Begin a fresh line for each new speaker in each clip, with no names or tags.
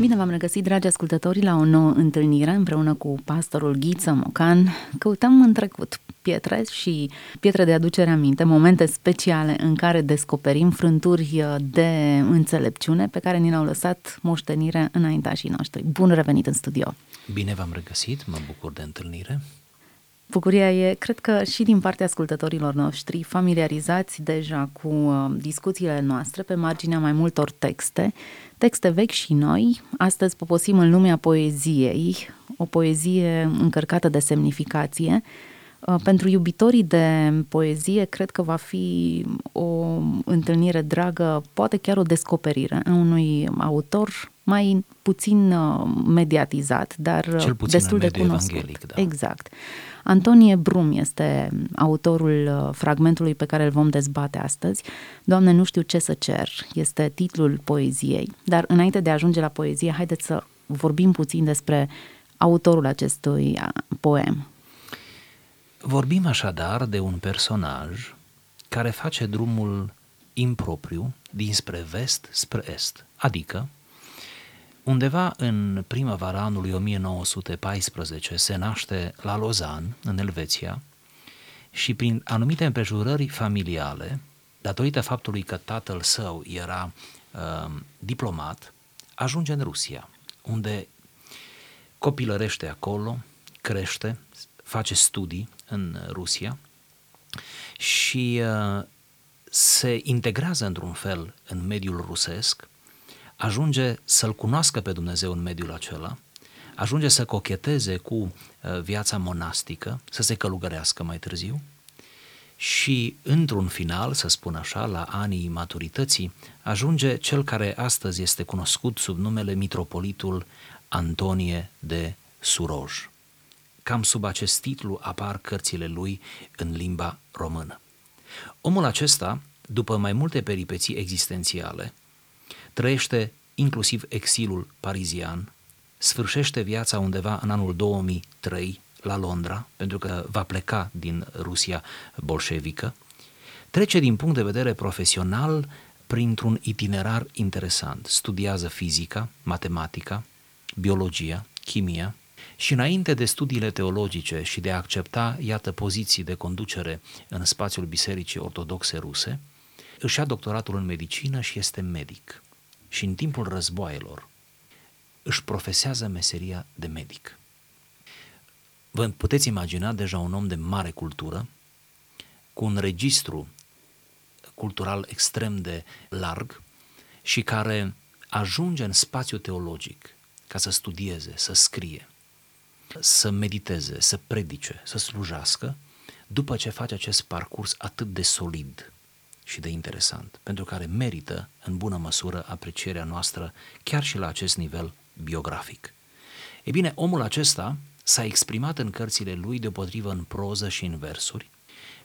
Bine v-am regăsit, dragi ascultători, la o nouă întâlnire împreună cu pastorul Ghiță Mocan. Căutăm în trecut pietre și pietre de aducere aminte, momente speciale în care descoperim frânturi de înțelepciune pe care ni le-au lăsat moștenire înaintașii noștri. Bun revenit în studio!
Bine v-am regăsit, mă bucur de întâlnire.
Bucuria e, cred că și din partea ascultătorilor noștri, familiarizați deja cu uh, discuțiile noastre pe marginea mai multor texte, texte vechi și noi. Astăzi poposim în lumea poeziei, o poezie încărcată de semnificație. Uh, pentru iubitorii de poezie, cred că va fi o întâlnire dragă, poate chiar o descoperire a unui autor mai puțin uh, mediatizat, dar
Cel puțin
destul de cunoscut.
Da.
Exact. Antonie Brum este autorul uh, fragmentului pe care îl vom dezbate astăzi. Doamne, nu știu ce să cer, este titlul poeziei. Dar înainte de a ajunge la poezie, haideți să vorbim puțin despre autorul acestui uh, poem.
Vorbim așadar de un personaj care face drumul impropriu dinspre vest spre est, adică Undeva în primăvara anului 1914 se naște la Lausanne, în Elveția, și prin anumite împrejurări familiale, datorită faptului că tatăl său era uh, diplomat, ajunge în Rusia, unde copilărește acolo, crește, face studii în Rusia și uh, se integrează într-un fel în mediul rusesc, ajunge să-L cunoască pe Dumnezeu în mediul acela, ajunge să cocheteze cu uh, viața monastică, să se călugărească mai târziu și într-un final, să spun așa, la anii maturității, ajunge cel care astăzi este cunoscut sub numele Mitropolitul Antonie de Suroj. Cam sub acest titlu apar cărțile lui în limba română. Omul acesta, după mai multe peripeții existențiale, trăiește inclusiv exilul parizian, sfârșește viața undeva în anul 2003 la Londra, pentru că va pleca din Rusia bolșevică, trece din punct de vedere profesional printr-un itinerar interesant. Studiază fizica, matematica, biologia, chimia și înainte de studiile teologice și de a accepta, iată, poziții de conducere în spațiul Bisericii Ortodoxe Ruse, își ia doctoratul în medicină și este medic și în timpul războaielor își profesează meseria de medic. Vă puteți imagina deja un om de mare cultură, cu un registru cultural extrem de larg și care ajunge în spațiu teologic ca să studieze, să scrie, să mediteze, să predice, să slujească, după ce face acest parcurs atât de solid și de interesant, pentru care merită în bună măsură aprecierea noastră chiar și la acest nivel biografic. E bine, omul acesta s-a exprimat în cărțile lui deopotrivă în proză și în versuri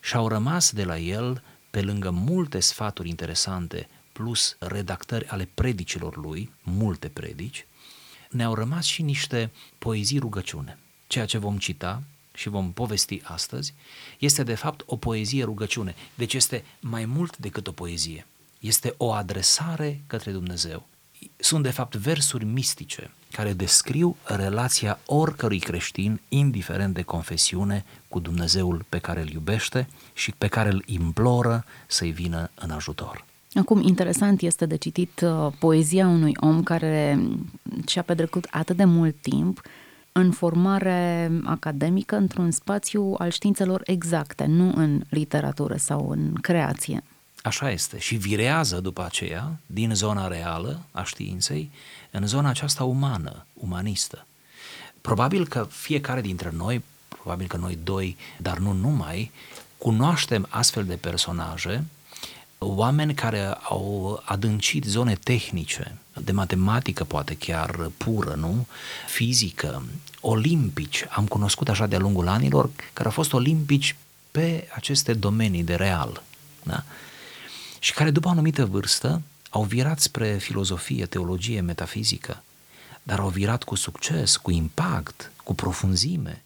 și au rămas de la el, pe lângă multe sfaturi interesante, plus redactări ale predicilor lui, multe predici, ne-au rămas și niște poezii rugăciune. Ceea ce vom cita și vom povesti astăzi, este de fapt o poezie rugăciune. Deci este mai mult decât o poezie. Este o adresare către Dumnezeu. Sunt de fapt versuri mistice care descriu relația oricărui creștin, indiferent de confesiune, cu Dumnezeul pe care îl iubește și pe care îl imploră să-i vină în ajutor.
Acum, interesant este de citit uh, poezia unui om care și-a petrecut atât de mult timp în formare academică într-un spațiu al științelor exacte, nu în literatură sau în creație.
Așa este. Și virează după aceea din zona reală a științei în zona aceasta umană, umanistă. Probabil că fiecare dintre noi, probabil că noi doi, dar nu numai, cunoaștem astfel de personaje, oameni care au adâncit zone tehnice, de matematică poate chiar pură, nu? Fizică, olimpici, am cunoscut așa de-a lungul anilor, care au fost olimpici pe aceste domenii de real, da? Și care după o anumită vârstă au virat spre filozofie, teologie, metafizică, dar au virat cu succes, cu impact, cu profunzime.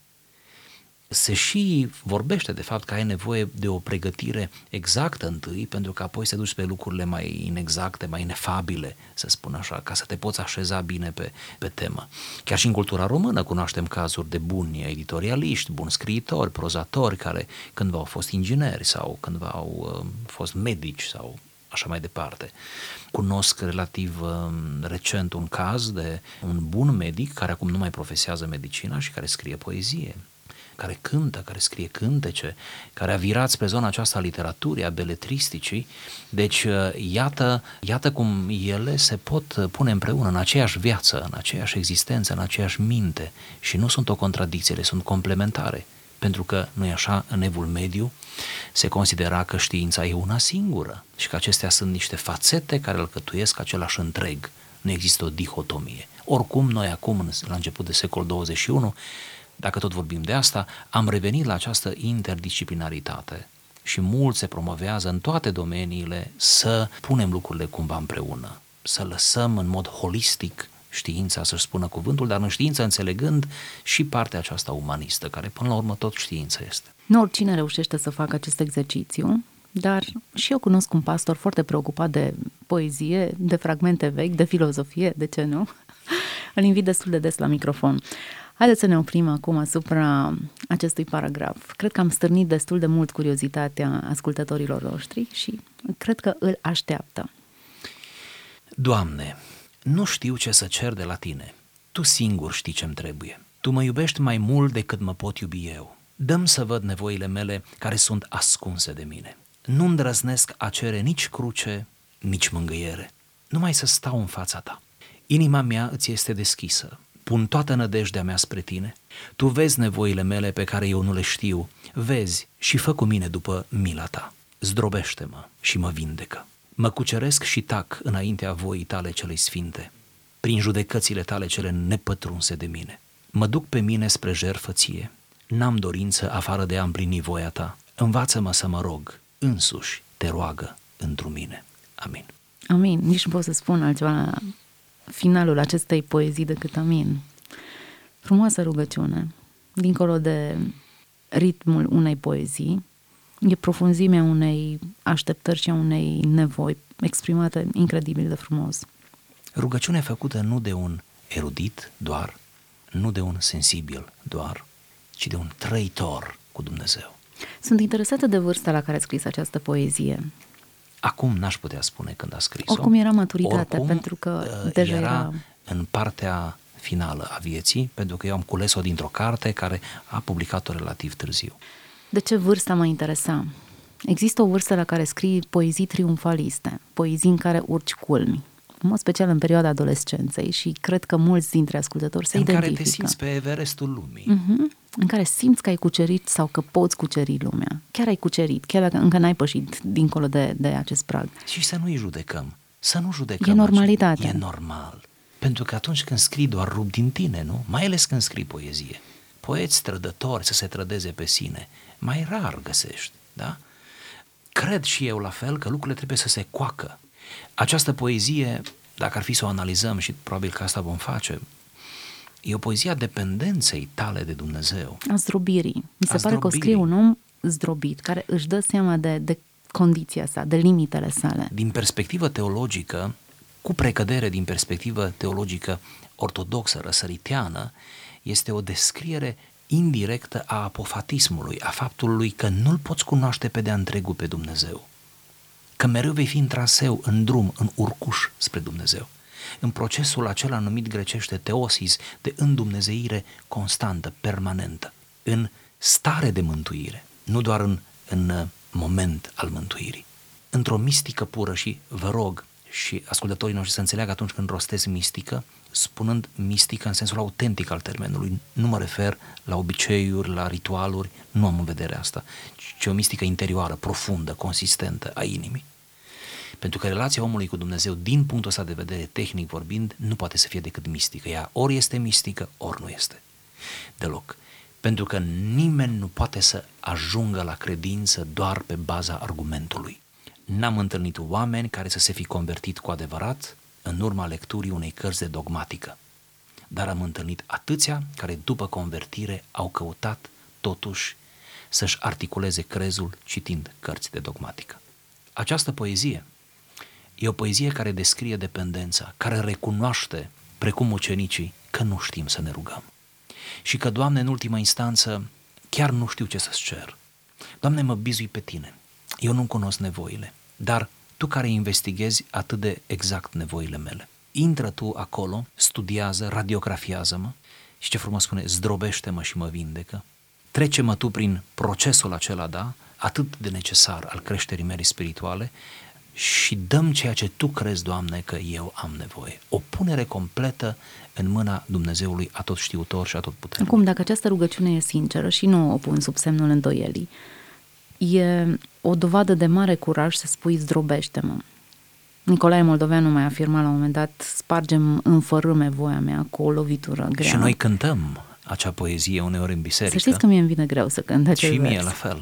Se și vorbește de fapt că ai nevoie de o pregătire exactă întâi, pentru că apoi să duci pe lucrurile mai inexacte, mai inefabile, să spun așa, ca să te poți așeza bine pe, pe temă. Chiar și în cultura română cunoaștem cazuri de buni editorialiști, buni scriitori, prozatori, care cândva au fost ingineri sau cândva au uh, fost medici sau așa mai departe. Cunosc relativ uh, recent un caz de un bun medic care acum nu mai profesează medicina și care scrie poezie care cântă, care scrie cântece, care a virat spre zona aceasta a literaturii, a beletristicii. Deci, uh, iată, iată cum ele se pot uh, pune împreună în aceeași viață, în aceeași existență, în aceeași minte și nu sunt o contradicție, ele sunt complementare. Pentru că, nu e așa, în evul mediu se considera că știința e una singură și că acestea sunt niște fațete care alcătuiesc același întreg. Nu există o dihotomie. Oricum, noi acum, la început de secol 21, dacă tot vorbim de asta, am revenit la această interdisciplinaritate și mult se promovează în toate domeniile să punem lucrurile cumva împreună, să lăsăm în mod holistic știința să-și spună cuvântul, dar în știință înțelegând și partea aceasta umanistă, care până la urmă tot știință este.
Nu oricine reușește să facă acest exercițiu, dar și eu cunosc un pastor foarte preocupat de poezie, de fragmente vechi, de filozofie, de ce nu? Îl invit destul de des la microfon. Haideți să ne oprim acum asupra acestui paragraf. Cred că am stârnit destul de mult curiozitatea ascultătorilor noștri și cred că îl așteaptă.
Doamne, nu știu ce să cer de la tine. Tu singur știi ce-mi trebuie. Tu mă iubești mai mult decât mă pot iubi eu. Dăm să văd nevoile mele care sunt ascunse de mine. Nu îndrăznesc a cere nici cruce, nici mângâiere. Numai să stau în fața ta. Inima mea îți este deschisă pun toată nădejdea mea spre tine. Tu vezi nevoile mele pe care eu nu le știu, vezi și fă cu mine după mila ta. Zdrobește-mă și mă vindecă. Mă cuceresc și tac înaintea voii tale celei sfinte, prin judecățile tale cele nepătrunse de mine. Mă duc pe mine spre jerfăție. N-am dorință afară de a împlini voia ta. Învață-mă să mă rog, însuși te roagă întru mine. Amin.
Amin. Nici nu pot să spun altceva finalul acestei poezii decât amin. Frumoasă rugăciune, dincolo de ritmul unei poezii, e profunzimea unei așteptări și a unei nevoi exprimate incredibil de frumos.
Rugăciune făcută nu de un erudit doar, nu de un sensibil doar, ci de un trăitor cu Dumnezeu.
Sunt interesată de vârsta la care a scris această poezie.
Acum n-aș putea spune când a scris-o.
Oricum era maturitatea, Oricum, pentru că uh, deja
era,
era
în partea finală a vieții, pentru că eu am cules-o dintr-o carte care a publicat-o relativ târziu.
De ce vârsta mă interesa? Există o vârstă la care scrii poezii triumfaliste, poezii în care urci culmi, în mod special în perioada adolescenței și cred că mulți dintre ascultători se
în
identifică.
În care te simți pe Everestul lumii.
Uh-huh în care simți că ai cucerit sau că poți cuceri lumea. Chiar ai cucerit, chiar dacă încă n-ai pășit dincolo de, de acest prag.
Și să nu-i judecăm. Să nu judecăm.
E normalitate.
E normal. Pentru că atunci când scrii doar rup din tine, nu? Mai ales când scrii poezie. Poeți trădători să se trădeze pe sine. Mai rar găsești, da? Cred și eu la fel că lucrurile trebuie să se coacă. Această poezie, dacă ar fi să o analizăm și probabil că asta vom face, E o poezie a dependenței tale de Dumnezeu.
A zdrobirii. Mi se a pare zdrobirii. că o scrie un om zdrobit, care își dă seama de, de condiția sa, de limitele sale.
Din perspectivă teologică, cu precădere din perspectivă teologică ortodoxă, răsăriteană, este o descriere indirectă a apofatismului, a faptului că nu-L poți cunoaște pe de-a întregul pe Dumnezeu. Că mereu vei fi în traseu, în drum, în urcuș spre Dumnezeu în procesul acela numit grecește teosis, de îndumnezeire constantă, permanentă, în stare de mântuire, nu doar în, în uh, moment al mântuirii, într-o mistică pură și vă rog și ascultătorii noștri să înțeleagă atunci când rostesc mistică, spunând mistică în sensul autentic al termenului, nu mă refer la obiceiuri, la ritualuri, nu am în vedere asta, ci o mistică interioară, profundă, consistentă a inimii. Pentru că relația omului cu Dumnezeu, din punctul ăsta de vedere, tehnic vorbind, nu poate să fie decât mistică. Ea ori este mistică, ori nu este. Deloc. Pentru că nimeni nu poate să ajungă la credință doar pe baza argumentului. N-am întâlnit oameni care să se fi convertit cu adevărat în urma lecturii unei cărți de dogmatică. Dar am întâlnit atâția care după convertire au căutat totuși să-și articuleze crezul citind cărți de dogmatică. Această poezie e o poezie care descrie dependența, care recunoaște, precum ucenicii, că nu știm să ne rugăm. Și că, Doamne, în ultima instanță, chiar nu știu ce să-ți cer. Doamne, mă bizui pe Tine. Eu nu cunosc nevoile, dar Tu care investighezi atât de exact nevoile mele, intră Tu acolo, studiază, radiografiază-mă și ce frumos spune, zdrobește-mă și mă vindecă, trece-mă Tu prin procesul acela, da, atât de necesar al creșterii mele spirituale și dăm ceea ce Tu crezi, Doamne, că eu am nevoie. O punere completă în mâna Dumnezeului atot știutor și atot puternic.
Acum, dacă această rugăciune e sinceră și nu o pun sub semnul îndoielii, e o dovadă de mare curaj să spui zdrobește-mă. Nicolae Moldoveanu mai afirma la un moment dat, spargem în fărâme voia mea cu o lovitură grea.
Și noi cântăm acea poezie uneori în biserică.
Să știți că mie îmi vine greu să cânt acel
Și mie
vers.
la fel.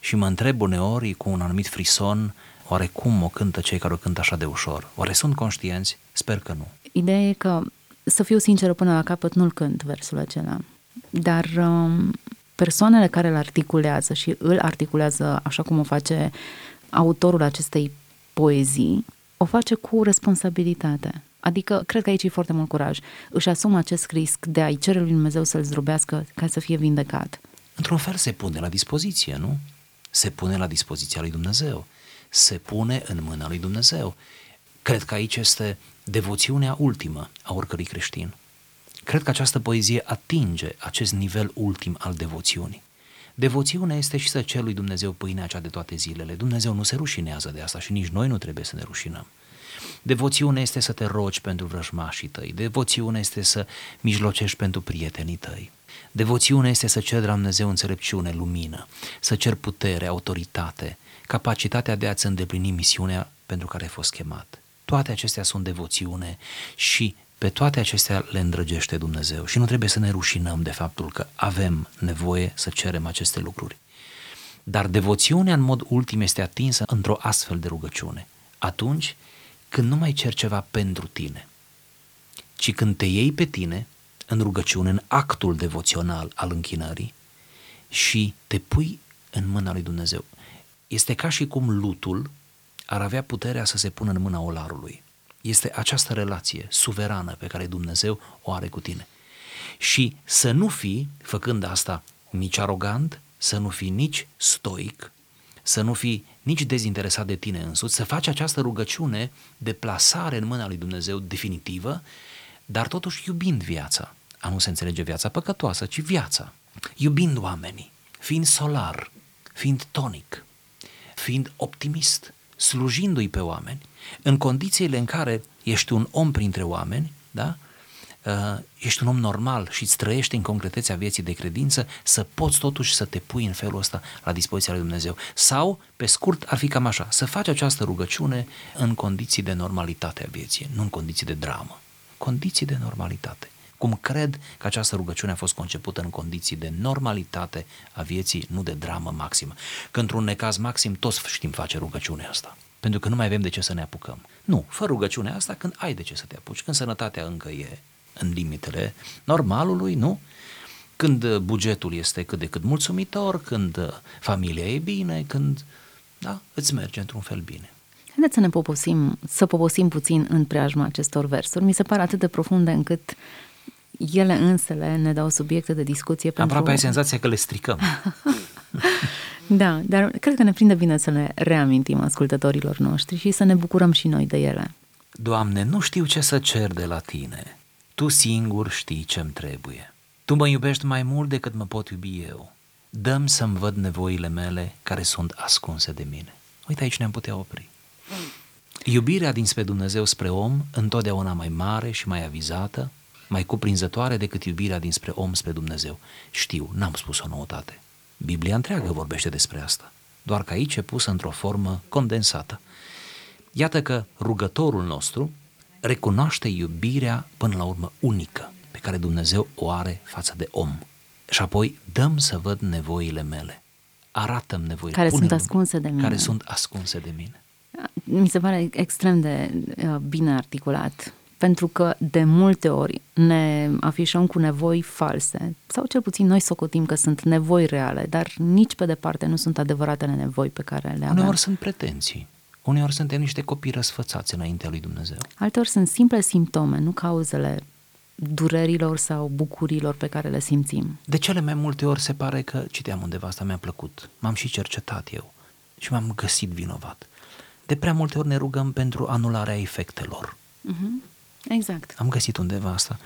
Și mă întreb uneori cu un anumit frison, oare cum o cântă cei care o cântă așa de ușor? Oare sunt conștienți? Sper că nu.
Ideea e că, să fiu sinceră până la capăt, nu-l cânt versul acela. Dar um, persoanele care îl articulează și îl articulează așa cum o face autorul acestei poezii, o face cu responsabilitate. Adică, cred că aici e foarte mult curaj. Își asumă acest risc de a-i cere lui Dumnezeu să-l zdrobească ca să fie vindecat.
Într-un fel se pune la dispoziție, nu? Se pune la dispoziția lui Dumnezeu. Se pune în mâna lui Dumnezeu. Cred că aici este devoțiunea ultimă a oricărui creștin. Cred că această poezie atinge acest nivel ultim al devoțiunii. Devoțiunea este și să cer lui Dumnezeu pâinea cea de toate zilele. Dumnezeu nu se rușinează de asta și nici noi nu trebuie să ne rușinăm. Devoțiune este să te rogi pentru vrăjmașii tăi. Devoțiune este să mijlocești pentru prietenii tăi. Devoțiune este să cer de la Dumnezeu înțelepciune, lumină, să cer putere, autoritate, capacitatea de a-ți îndeplini misiunea pentru care ai fost chemat. Toate acestea sunt devoțiune și pe toate acestea le îndrăgește Dumnezeu și nu trebuie să ne rușinăm de faptul că avem nevoie să cerem aceste lucruri. Dar devoțiunea în mod ultim este atinsă într-o astfel de rugăciune. Atunci când nu mai cer ceva pentru tine, ci când te iei pe tine în rugăciune, în actul devoțional al închinării și te pui în mâna lui Dumnezeu. Este ca și cum lutul ar avea puterea să se pună în mâna olarului. Este această relație suverană pe care Dumnezeu o are cu tine. Și să nu fii, făcând asta, nici arogant, să nu fii nici stoic, să nu fii nici dezinteresat de tine însuți, să faci această rugăciune de plasare în mâna lui Dumnezeu definitivă, dar totuși iubind viața. A nu se înțelege viața păcătoasă, ci viața. Iubind oamenii, fiind solar, fiind tonic, fiind optimist, slujindu-i pe oameni, în condițiile în care ești un om printre oameni, da? Uh, ești un om normal și îți trăiești în concretețea vieții de credință, să poți totuși să te pui în felul ăsta la dispoziția lui Dumnezeu. Sau, pe scurt, ar fi cam așa, să faci această rugăciune în condiții de normalitate a vieții, nu în condiții de dramă. Condiții de normalitate. Cum cred că această rugăciune a fost concepută în condiții de normalitate a vieții, nu de dramă maximă. Că într-un necaz maxim toți știm face rugăciunea asta pentru că nu mai avem de ce să ne apucăm. Nu, fă rugăciunea asta când ai de ce să te apuci, când sănătatea încă e în limitele normalului, nu? Când bugetul este cât de cât mulțumitor, când familia e bine, când, da, îți merge într-un fel bine.
Haideți să ne poposim, să poposim puțin în preajma acestor versuri. Mi se pare atât de profunde încât ele însele ne dau subiecte de discuție
Aproape
pentru...
ai senzația că le stricăm.
da, dar cred că ne prinde bine să le reamintim ascultătorilor noștri și să ne bucurăm și noi de ele.
Doamne, nu știu ce să cer de la Tine. Tu singur știi ce-mi trebuie. Tu mă iubești mai mult decât mă pot iubi eu. Dăm să-mi văd nevoile mele care sunt ascunse de mine. Uite, aici ne-am putea opri. Iubirea dinspre Dumnezeu spre om, întotdeauna mai mare și mai avizată, mai cuprinzătoare decât iubirea dinspre om spre Dumnezeu. Știu, n-am spus o noutate. Biblia întreagă vorbește despre asta, doar că aici e pusă într-o formă condensată. Iată că rugătorul nostru recunoaște iubirea până la urmă unică pe care Dumnezeu o are față de om. Și apoi dăm să văd nevoile mele. Arată-mi nevoile.
Care
Pune-mi,
sunt ascunse de mine.
Care sunt ascunse de mine.
Mi se pare extrem de uh, bine articulat pentru că de multe ori ne afișăm cu nevoi false, sau cel puțin noi socotim că sunt nevoi reale, dar nici pe departe nu sunt adevăratele nevoi pe care le avem.
Uneori sunt pretenții. Uneori suntem niște copii răsfățați înaintea lui Dumnezeu.
Alteori sunt simple simptome, nu cauzele durerilor sau bucurilor pe care le simțim.
De cele mai multe ori se pare că, citeam undeva, asta mi-a plăcut, m-am și cercetat eu și m-am găsit vinovat. De prea multe ori ne rugăm pentru anularea efectelor.
Uh-huh. Exact.
Am găsit undeva asta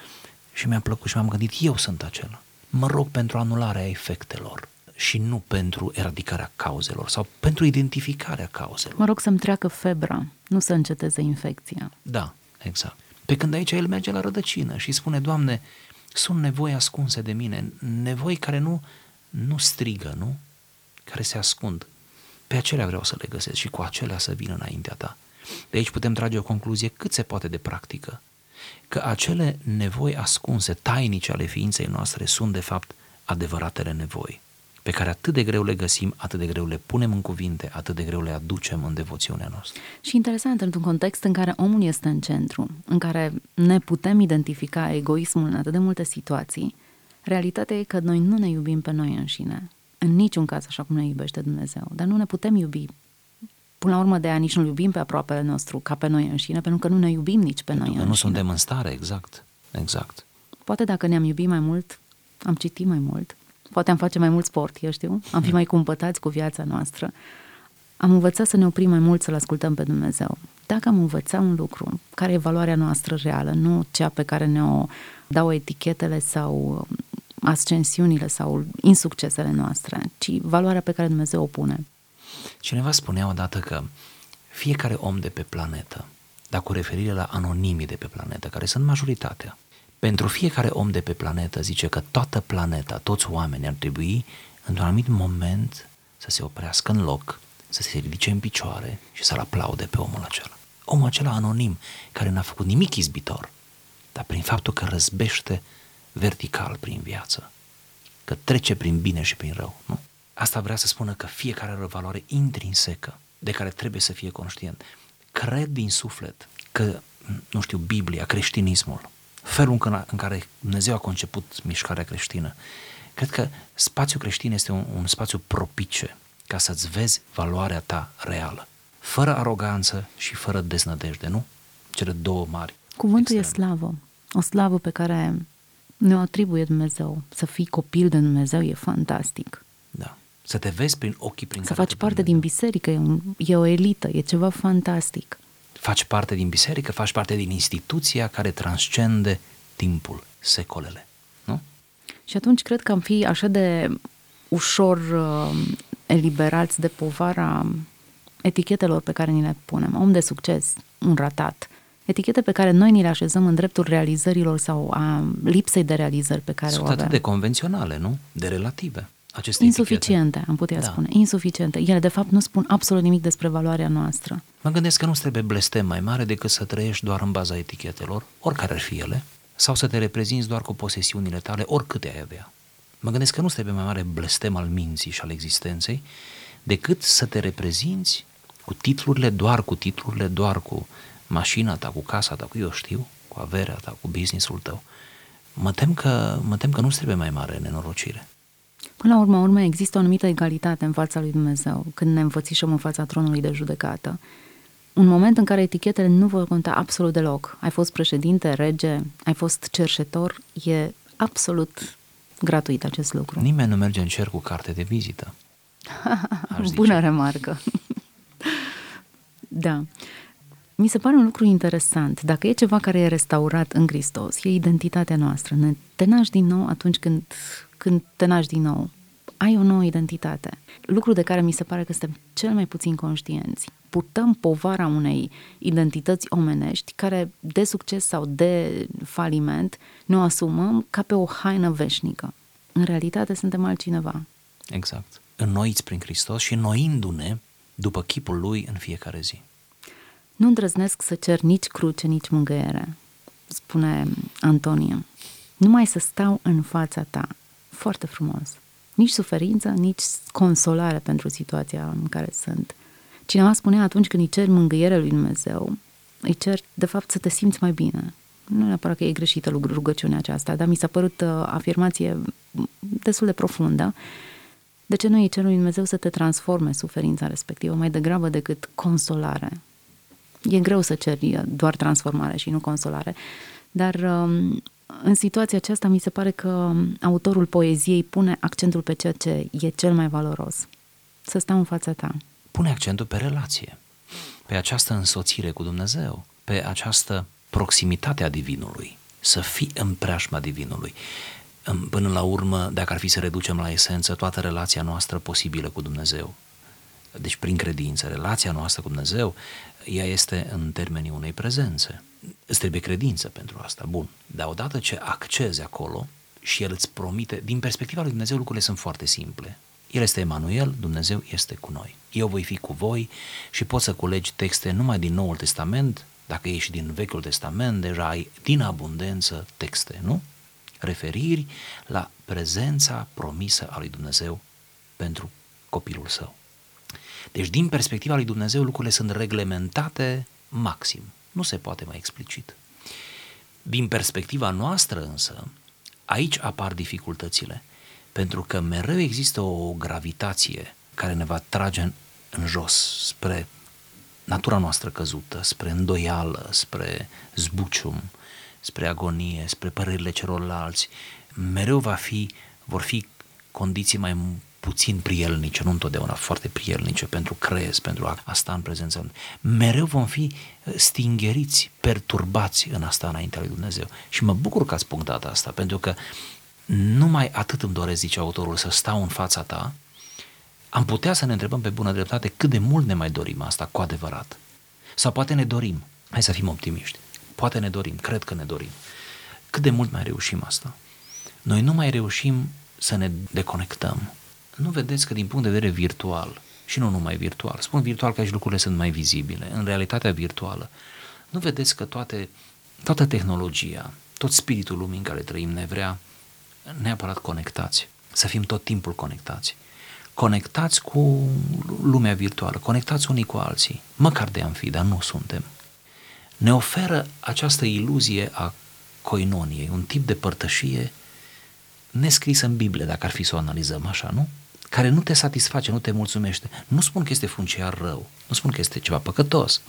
și mi-a plăcut și m-am gândit, eu sunt acela. Mă rog pentru anularea efectelor și nu pentru eradicarea cauzelor sau pentru identificarea cauzelor.
Mă rog să-mi treacă febra, nu să înceteze infecția.
Da, exact. Pe când aici el merge la rădăcină și spune, Doamne, sunt nevoi ascunse de mine, nevoi care nu, nu strigă, nu? Care se ascund. Pe acelea vreau să le găsesc și cu acelea să vin înaintea ta. De aici putem trage o concluzie cât se poate de practică. Că acele nevoi ascunse, tainice ale ființei noastre sunt de fapt adevăratele nevoi pe care atât de greu le găsim, atât de greu le punem în cuvinte, atât de greu le aducem în devoțiunea noastră.
Și interesant, într-un context în care omul este în centru, în care ne putem identifica egoismul în atât de multe situații, realitatea e că noi nu ne iubim pe noi înșine, în niciun caz așa cum ne iubește Dumnezeu, dar nu ne putem iubi până la urmă de a nici nu iubim pe aproapele nostru ca pe noi înșine, pentru că nu ne iubim nici pe pentru noi
că
înșine.
nu suntem în stare, exact, exact.
Poate dacă ne-am iubit mai mult, am citit mai mult, poate am face mai mult sport, eu știu, am fi mai cumpătați cu viața noastră. Am învățat să ne oprim mai mult să-L ascultăm pe Dumnezeu. Dacă am învățat un lucru, care e valoarea noastră reală, nu cea pe care ne-o dau etichetele sau ascensiunile sau insuccesele noastre, ci valoarea pe care Dumnezeu o pune.
Cineva spunea odată că fiecare om de pe planetă, dar cu referire la anonimii de pe planetă, care sunt majoritatea, pentru fiecare om de pe planetă zice că toată planeta, toți oamenii ar trebui într-un anumit moment să se oprească în loc, să se ridice în picioare și să-l aplaude pe omul acela. Omul acela anonim, care n-a făcut nimic izbitor, dar prin faptul că răzbește vertical prin viață, că trece prin bine și prin rău, nu? Asta vrea să spună că fiecare are o valoare intrinsecă de care trebuie să fie conștient. Cred din suflet că, nu știu, Biblia, creștinismul, felul în care Dumnezeu a conceput mișcarea creștină, cred că spațiul creștin este un, un spațiu propice ca să-ți vezi valoarea ta reală, fără aroganță și fără deznădejde, nu? Cele două mari.
Cuvântul extreme. e slavă, o slavă pe care ne-o atribuie Dumnezeu. Să fii copil de Dumnezeu e fantastic.
Da. Să te vezi prin ochii prin
să
care
faci parte din biserică, e, un, e o elită, e ceva fantastic.
Faci parte din biserică, faci parte din instituția care transcende timpul, secolele. Nu?
Și atunci cred că am fi așa de ușor uh, eliberați de povara etichetelor pe care ni le punem. Om de succes, un ratat. Etichete pe care noi ni le așezăm în dreptul realizărilor sau a lipsei de realizări pe care
Sunt
o avem.
atât de convenționale, nu? De relative aceste
Insuficiente,
etichete.
am putea
Da.
spune. Insuficiente. Ele, de fapt, nu spun absolut nimic despre valoarea noastră.
Mă gândesc că nu trebuie blestem mai mare decât să trăiești doar în baza etichetelor, oricare ar fi ele, sau să te reprezinți doar cu posesiunile tale, oricâte ai avea. Mă gândesc că nu trebuie mai mare blestem al minții și al existenței decât să te reprezinți cu titlurile, doar cu titlurile, doar cu mașina ta, cu casa ta, cu eu știu, cu averea ta, cu businessul tău. Mă tem că, mă tem că nu trebuie mai mare nenorocire.
Până la urmă, urmă, există o anumită egalitate în fața lui Dumnezeu când ne înfățișăm în fața tronului de judecată. Un moment în care etichetele nu vor conta absolut deloc. Ai fost președinte, rege, ai fost cerșetor, e absolut gratuit acest lucru.
Nimeni nu merge în cer cu carte de vizită. aș zice.
Bună remarcă. da. Mi se pare un lucru interesant. Dacă e ceva care e restaurat în Hristos, e identitatea noastră. Ne te naști din nou atunci când, când te naști din nou. Ai o nouă identitate. Lucru de care mi se pare că suntem cel mai puțin conștienți. Purtăm povara unei identități omenești care, de succes sau de faliment, ne o asumăm ca pe o haină veșnică. În realitate suntem altcineva.
Exact. Înnoiți prin Hristos și înnoindu-ne după chipul Lui în fiecare zi.
Nu îndrăznesc să cer nici cruce, nici mângâiere, spune Antonie. Numai să stau în fața ta. Foarte frumos. Nici suferință, nici consolare pentru situația în care sunt. Cineva spunea atunci când îi cer mângâiere lui Dumnezeu, îi cer, de fapt, să te simți mai bine. nu neapărat că e greșită rugăciunea aceasta, dar mi s-a părut uh, afirmație destul de profundă. De ce nu e cerul lui Dumnezeu să te transforme suferința respectivă mai degrabă decât consolare? E greu să ceri uh, doar transformare și nu consolare, dar um, în situația aceasta mi se pare că autorul poeziei pune accentul pe ceea ce e cel mai valoros. Să stau în fața ta.
Pune accentul pe relație, pe această însoțire cu Dumnezeu, pe această proximitate a Divinului, să fii în preajma Divinului. Până la urmă, dacă ar fi să reducem la esență toată relația noastră posibilă cu Dumnezeu, deci prin credință, relația noastră cu Dumnezeu, ea este în termenii unei prezențe. Îți trebuie credință pentru asta, bun. Dar odată ce accezi acolo și El îți promite, din perspectiva lui Dumnezeu lucrurile sunt foarte simple. El este Emanuel, Dumnezeu este cu noi. Eu voi fi cu voi și poți să culegi texte numai din Noul Testament, dacă ești din Vechiul Testament, deja ai din abundență texte, nu? Referiri la prezența promisă a lui Dumnezeu pentru copilul său. Deci, din perspectiva lui Dumnezeu, lucrurile sunt reglementate maxim. Nu se poate mai explicit. Din perspectiva noastră însă, aici apar dificultățile, pentru că mereu există o gravitație care ne va trage în, în jos, spre natura noastră căzută, spre îndoială, spre zbucium, spre agonie, spre părerile celorlalți. Mereu va fi, vor fi condiții mai puțin prielnice, nu întotdeauna foarte prielnice pentru crez, pentru a, a sta în prezența lui. Mereu vom fi uh, stingeriți, perturbați în asta înaintea lui Dumnezeu. Și mă bucur că ați punctat asta, pentru că numai atât îmi doresc, zice autorul, să stau în fața ta, am putea să ne întrebăm pe bună dreptate cât de mult ne mai dorim asta cu adevărat. Sau poate ne dorim, hai să fim optimiști, poate ne dorim, cred că ne dorim. Cât de mult mai reușim asta? Noi nu mai reușim să ne deconectăm, nu vedeți că din punct de vedere virtual, și nu numai virtual, spun virtual că aici lucrurile sunt mai vizibile, în realitatea virtuală, nu vedeți că toate, toată tehnologia, tot spiritul lumii în care trăim ne vrea neapărat conectați, să fim tot timpul conectați. Conectați cu lumea virtuală, conectați unii cu alții, măcar de am fi, dar nu suntem. Ne oferă această iluzie a coinoniei, un tip de părtășie nescrisă în Biblie, dacă ar fi să o analizăm așa, nu? Care nu te satisface, nu te mulțumește. Nu spun că este funciar rău, nu spun că este ceva păcătos.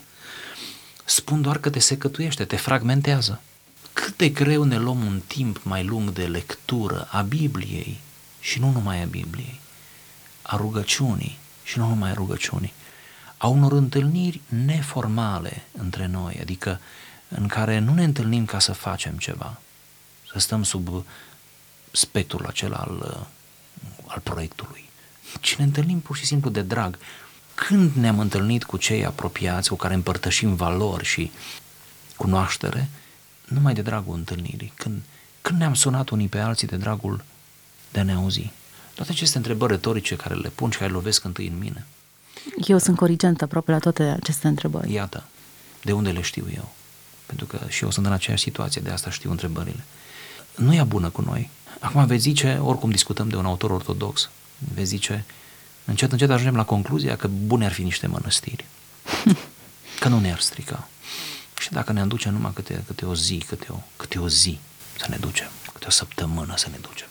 Spun doar că te secătuiește, te fragmentează. Cât de greu ne luăm un timp mai lung de lectură a Bibliei și nu numai a Bibliei, a rugăciunii și nu numai a rugăciunii, a unor întâlniri neformale între noi, adică în care nu ne întâlnim ca să facem ceva, să stăm sub spectrul acela al, al proiectului, ci ne întâlnim pur și simplu de drag. Când ne-am întâlnit cu cei apropiați, cu care împărtășim valori și cunoaștere, numai de dragul întâlnirii. Când, când ne-am sunat unii pe alții de dragul de a ne auzi. Toate aceste întrebări retorice care le pun și care lovesc întâi în mine.
Eu sunt corigentă aproape la toate aceste întrebări.
Iată, de unde le știu eu. Pentru că și eu sunt în aceeași situație, de asta știu întrebările. Nu e bună cu noi. Acum veți zice, oricum discutăm de un autor ortodox, vezi zice, încet, încet ajungem la concluzia că bune ar fi niște mănăstiri. Că nu ne-ar strica. Și dacă ne duce numai câte, câte o zi, câte o, câte o zi să ne ducem, câte o săptămână să ne ducem,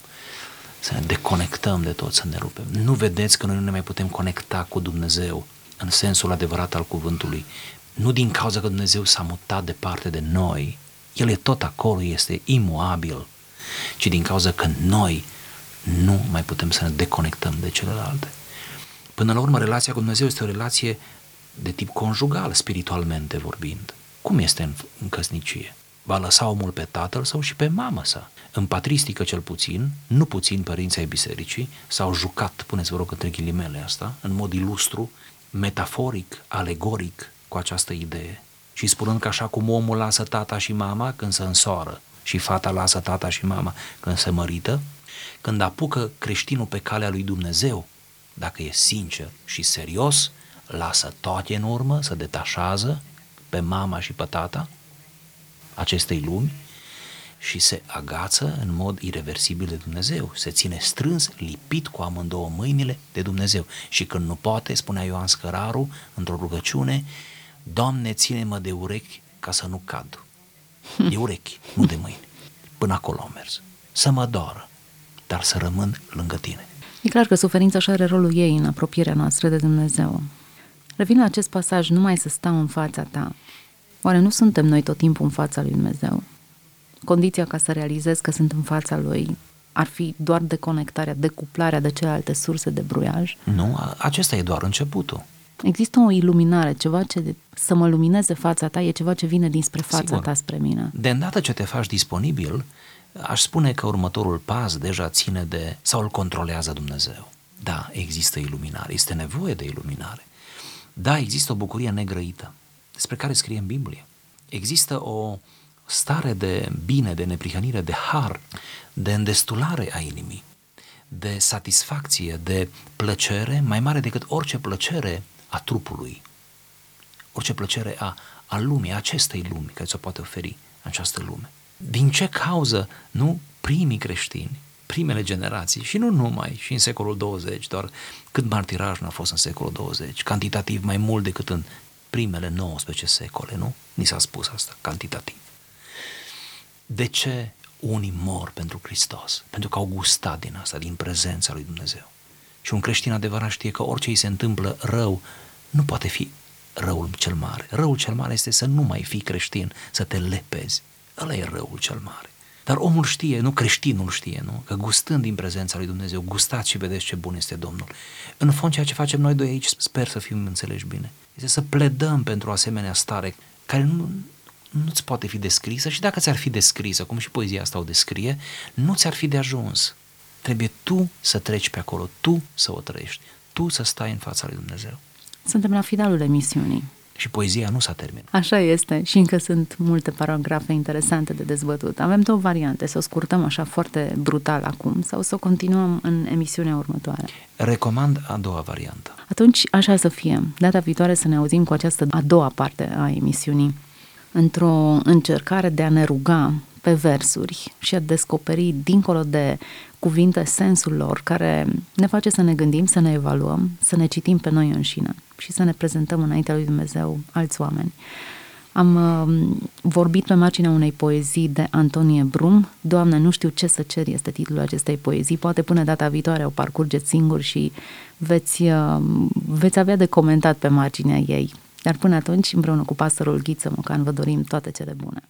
să ne deconectăm de tot, să ne rupem. Nu vedeți că noi nu ne mai putem conecta cu Dumnezeu în sensul adevărat al cuvântului, nu din cauza că Dumnezeu s-a mutat departe de noi, El e tot acolo, este imuabil, ci din cauza că noi nu mai putem să ne deconectăm de celelalte. Până la urmă, relația cu Dumnezeu este o relație de tip conjugal, spiritualmente vorbind. Cum este în, în căsnicie? Va lăsa omul pe tatăl sau și pe mamă sa? În patristică cel puțin, nu puțin părinții ai bisericii, s-au jucat, puneți vă rog între ghilimele asta, în mod ilustru, metaforic, alegoric, cu această idee. Și spunând că așa cum omul lasă tata și mama când se însoară și fata lasă tata și mama când se mărită, când apucă creștinul pe calea lui Dumnezeu, dacă e sincer și serios, lasă toate în urmă, se detașează pe mama și pe tata acestei lumi și se agață în mod irreversibil de Dumnezeu, se ține strâns, lipit cu amândouă mâinile de Dumnezeu. Și când nu poate, spunea Ioan Scăraru într-o rugăciune, Doamne, ține-mă de urechi ca să nu cad. de urechi, nu de mâini. Până acolo am mers. Să mă doară, dar să rămân lângă tine.
E clar că suferința și are rolul ei în apropierea noastră de Dumnezeu. Revin la acest pasaj, numai să stau în fața ta. Oare nu suntem noi tot timpul în fața lui Dumnezeu? Condiția ca să realizez că sunt în fața lui ar fi doar deconectarea, decuplarea de celelalte surse de bruiaj?
Nu, acesta e doar începutul.
Există o iluminare, ceva ce să mă lumineze fața ta, e ceva ce vine dinspre fața Sigur. ta spre mine.
De îndată ce te faci disponibil, aș spune că următorul pas deja ține de sau îl controlează Dumnezeu. Da, există iluminare, este nevoie de iluminare. Da, există o bucurie negrăită, despre care scrie în Biblie. Există o stare de bine, de neprihănire, de har, de îndestulare a inimii, de satisfacție, de plăcere mai mare decât orice plăcere a trupului, orice plăcere a, a lumii, a acestei lumi care ți-o poate oferi această lume. Din ce cauză nu primii creștini, primele generații și nu numai, și în secolul 20, doar cât martiraj nu a fost în secolul 20, cantitativ mai mult decât în primele 19 secole, nu? Ni s-a spus asta, cantitativ. De ce unii mor pentru Hristos? Pentru că au gustat din asta, din prezența lui Dumnezeu. Și un creștin adevărat știe că orice îi se întâmplă rău nu poate fi răul cel mare. Răul cel mare este să nu mai fii creștin, să te lepezi. Ăla e răul cel mare. Dar omul știe, nu creștinul știe, nu? Că gustând din prezența lui Dumnezeu, gustați și vedeți ce bun este Domnul. În fond, ceea ce facem noi doi aici, sper să fim înțelegi bine, este să pledăm pentru o asemenea stare care nu, nu-ți poate fi descrisă și dacă ți-ar fi descrisă, cum și poezia asta o descrie, nu ți-ar fi de ajuns. Trebuie tu să treci pe acolo, tu să o trăiești, tu să stai în fața lui Dumnezeu.
Suntem la finalul emisiunii.
Și poezia nu s-a terminat.
Așa este și încă sunt multe paragrafe interesante de dezbătut. Avem două variante, să o scurtăm așa foarte brutal acum sau să o continuăm în emisiunea următoare.
Recomand a doua variantă.
Atunci așa să fie. Data viitoare să ne auzim cu această a doua parte a emisiunii într-o încercare de a ne ruga pe versuri și a descoperi dincolo de cuvinte sensul lor care ne face să ne gândim, să ne evaluăm, să ne citim pe noi înșine și să ne prezentăm înaintea lui Dumnezeu alți oameni. Am uh, vorbit pe marginea unei poezii de Antonie Brum. Doamne, nu știu ce să cer este titlul acestei poezii. Poate până data viitoare o parcurgeți singur și veți, uh, veți avea de comentat pe marginea ei. Dar până atunci, împreună cu pastorul Ghiță Mocan, vă dorim toate cele bune.